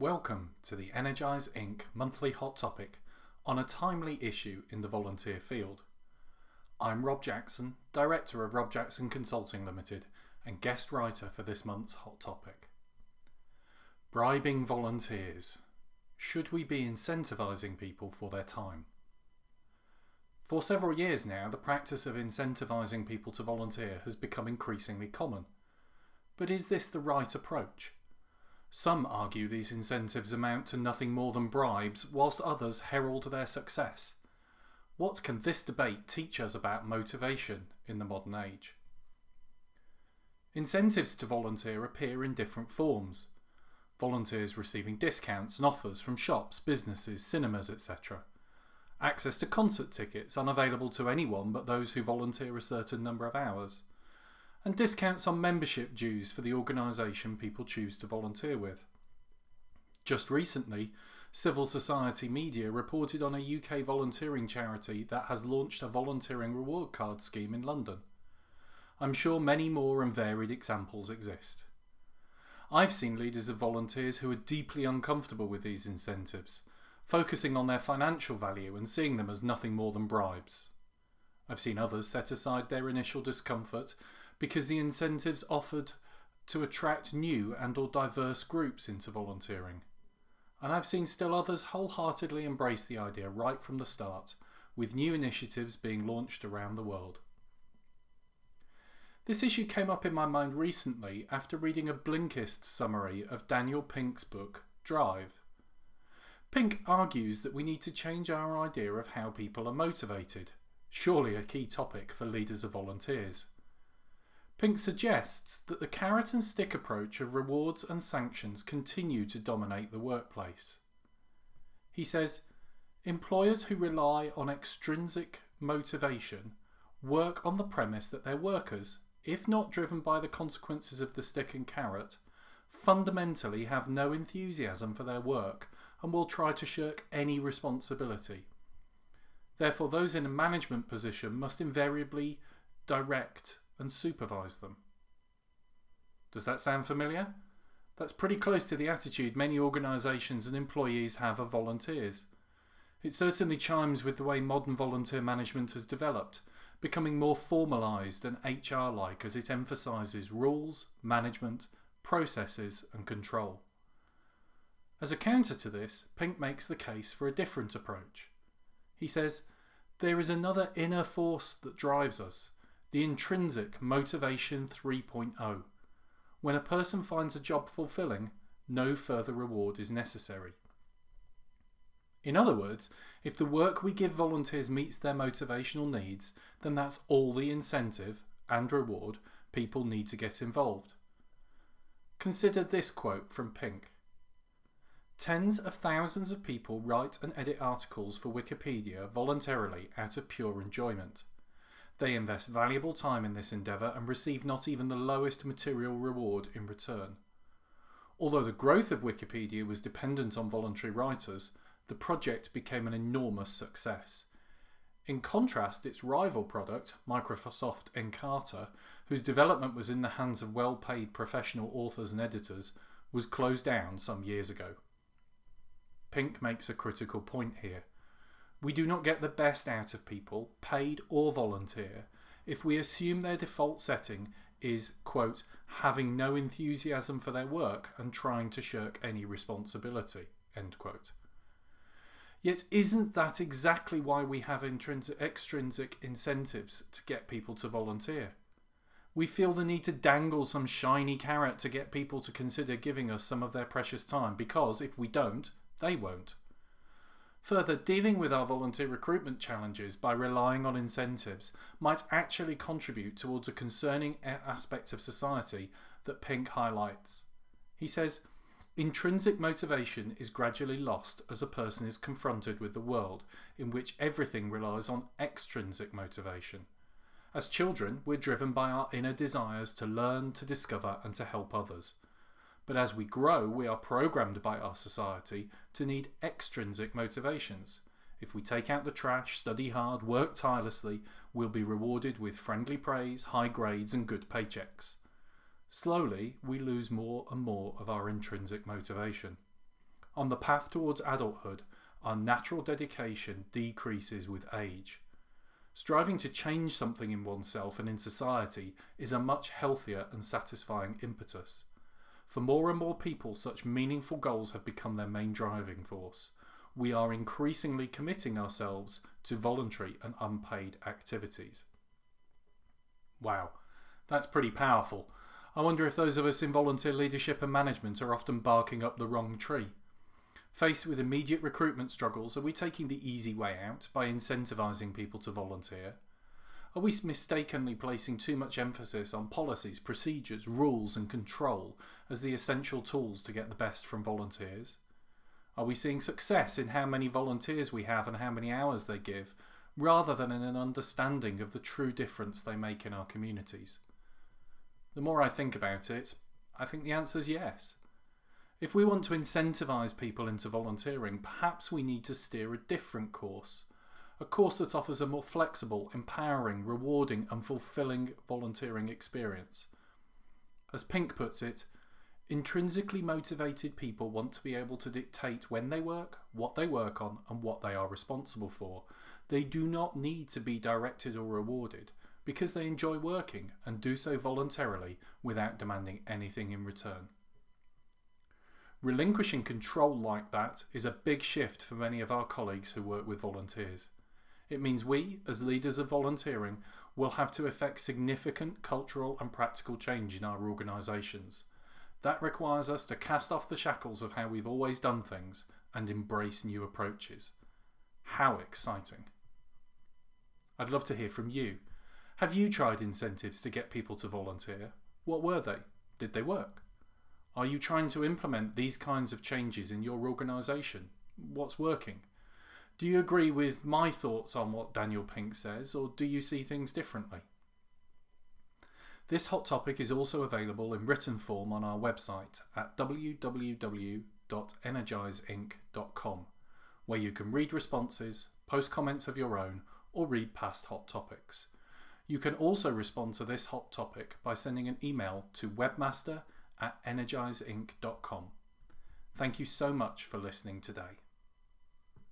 Welcome to the Energize Inc. monthly hot topic on a timely issue in the volunteer field. I'm Rob Jackson, Director of Rob Jackson Consulting Limited and guest writer for this month's hot topic. Bribing volunteers. Should we be incentivising people for their time? For several years now, the practice of incentivising people to volunteer has become increasingly common. But is this the right approach? Some argue these incentives amount to nothing more than bribes, whilst others herald their success. What can this debate teach us about motivation in the modern age? Incentives to volunteer appear in different forms. Volunteers receiving discounts and offers from shops, businesses, cinemas, etc. Access to concert tickets unavailable to anyone but those who volunteer a certain number of hours and discounts on membership dues for the organisation people choose to volunteer with. Just recently, Civil Society Media reported on a UK volunteering charity that has launched a volunteering reward card scheme in London. I'm sure many more and varied examples exist. I've seen leaders of volunteers who are deeply uncomfortable with these incentives, focusing on their financial value and seeing them as nothing more than bribes. I've seen others set aside their initial discomfort because the incentives offered to attract new and or diverse groups into volunteering. And I've seen still others wholeheartedly embrace the idea right from the start, with new initiatives being launched around the world. This issue came up in my mind recently after reading a Blinkist summary of Daniel Pink's book, Drive. Pink argues that we need to change our idea of how people are motivated, surely a key topic for leaders of volunteers. Pink suggests that the carrot and stick approach of rewards and sanctions continue to dominate the workplace. He says employers who rely on extrinsic motivation work on the premise that their workers, if not driven by the consequences of the stick and carrot, fundamentally have no enthusiasm for their work and will try to shirk any responsibility. Therefore, those in a management position must invariably direct and supervise them. Does that sound familiar? That's pretty close to the attitude many organisations and employees have of volunteers. It certainly chimes with the way modern volunteer management has developed, becoming more formalised and HR like as it emphasises rules, management, processes, and control. As a counter to this, Pink makes the case for a different approach. He says, There is another inner force that drives us, the intrinsic motivation 3.0. When a person finds a job fulfilling, no further reward is necessary. In other words, if the work we give volunteers meets their motivational needs, then that's all the incentive and reward people need to get involved. Consider this quote from Pink. Tens of thousands of people write and edit articles for Wikipedia voluntarily out of pure enjoyment. They invest valuable time in this endeavour and receive not even the lowest material reward in return. Although the growth of Wikipedia was dependent on voluntary writers, the project became an enormous success. In contrast, its rival product, Microsoft Encarta, whose development was in the hands of well paid professional authors and editors, was closed down some years ago. Pink makes a critical point here. We do not get the best out of people, paid or volunteer, if we assume their default setting is, quote, having no enthusiasm for their work and trying to shirk any responsibility, end quote. Yet, isn't that exactly why we have intrinsic, extrinsic incentives to get people to volunteer? We feel the need to dangle some shiny carrot to get people to consider giving us some of their precious time because if we don't, they won't. Further, dealing with our volunteer recruitment challenges by relying on incentives might actually contribute towards a concerning aspect of society that Pink highlights. He says, Intrinsic motivation is gradually lost as a person is confronted with the world in which everything relies on extrinsic motivation. As children, we're driven by our inner desires to learn, to discover, and to help others. But as we grow, we are programmed by our society to need extrinsic motivations. If we take out the trash, study hard, work tirelessly, we'll be rewarded with friendly praise, high grades, and good paychecks. Slowly, we lose more and more of our intrinsic motivation. On the path towards adulthood, our natural dedication decreases with age. Striving to change something in oneself and in society is a much healthier and satisfying impetus. For more and more people, such meaningful goals have become their main driving force. We are increasingly committing ourselves to voluntary and unpaid activities. Wow, that's pretty powerful. I wonder if those of us in volunteer leadership and management are often barking up the wrong tree. Faced with immediate recruitment struggles, are we taking the easy way out by incentivising people to volunteer? Are we mistakenly placing too much emphasis on policies, procedures, rules, and control as the essential tools to get the best from volunteers? Are we seeing success in how many volunteers we have and how many hours they give, rather than in an understanding of the true difference they make in our communities? The more I think about it, I think the answer is yes. If we want to incentivise people into volunteering, perhaps we need to steer a different course. A course that offers a more flexible, empowering, rewarding, and fulfilling volunteering experience. As Pink puts it, intrinsically motivated people want to be able to dictate when they work, what they work on, and what they are responsible for. They do not need to be directed or rewarded because they enjoy working and do so voluntarily without demanding anything in return. Relinquishing control like that is a big shift for many of our colleagues who work with volunteers. It means we, as leaders of volunteering, will have to effect significant cultural and practical change in our organisations. That requires us to cast off the shackles of how we've always done things and embrace new approaches. How exciting! I'd love to hear from you. Have you tried incentives to get people to volunteer? What were they? Did they work? Are you trying to implement these kinds of changes in your organisation? What's working? Do you agree with my thoughts on what Daniel Pink says, or do you see things differently? This hot topic is also available in written form on our website at www.energizeinc.com, where you can read responses, post comments of your own, or read past hot topics. You can also respond to this hot topic by sending an email to webmaster at energizeinc.com. Thank you so much for listening today.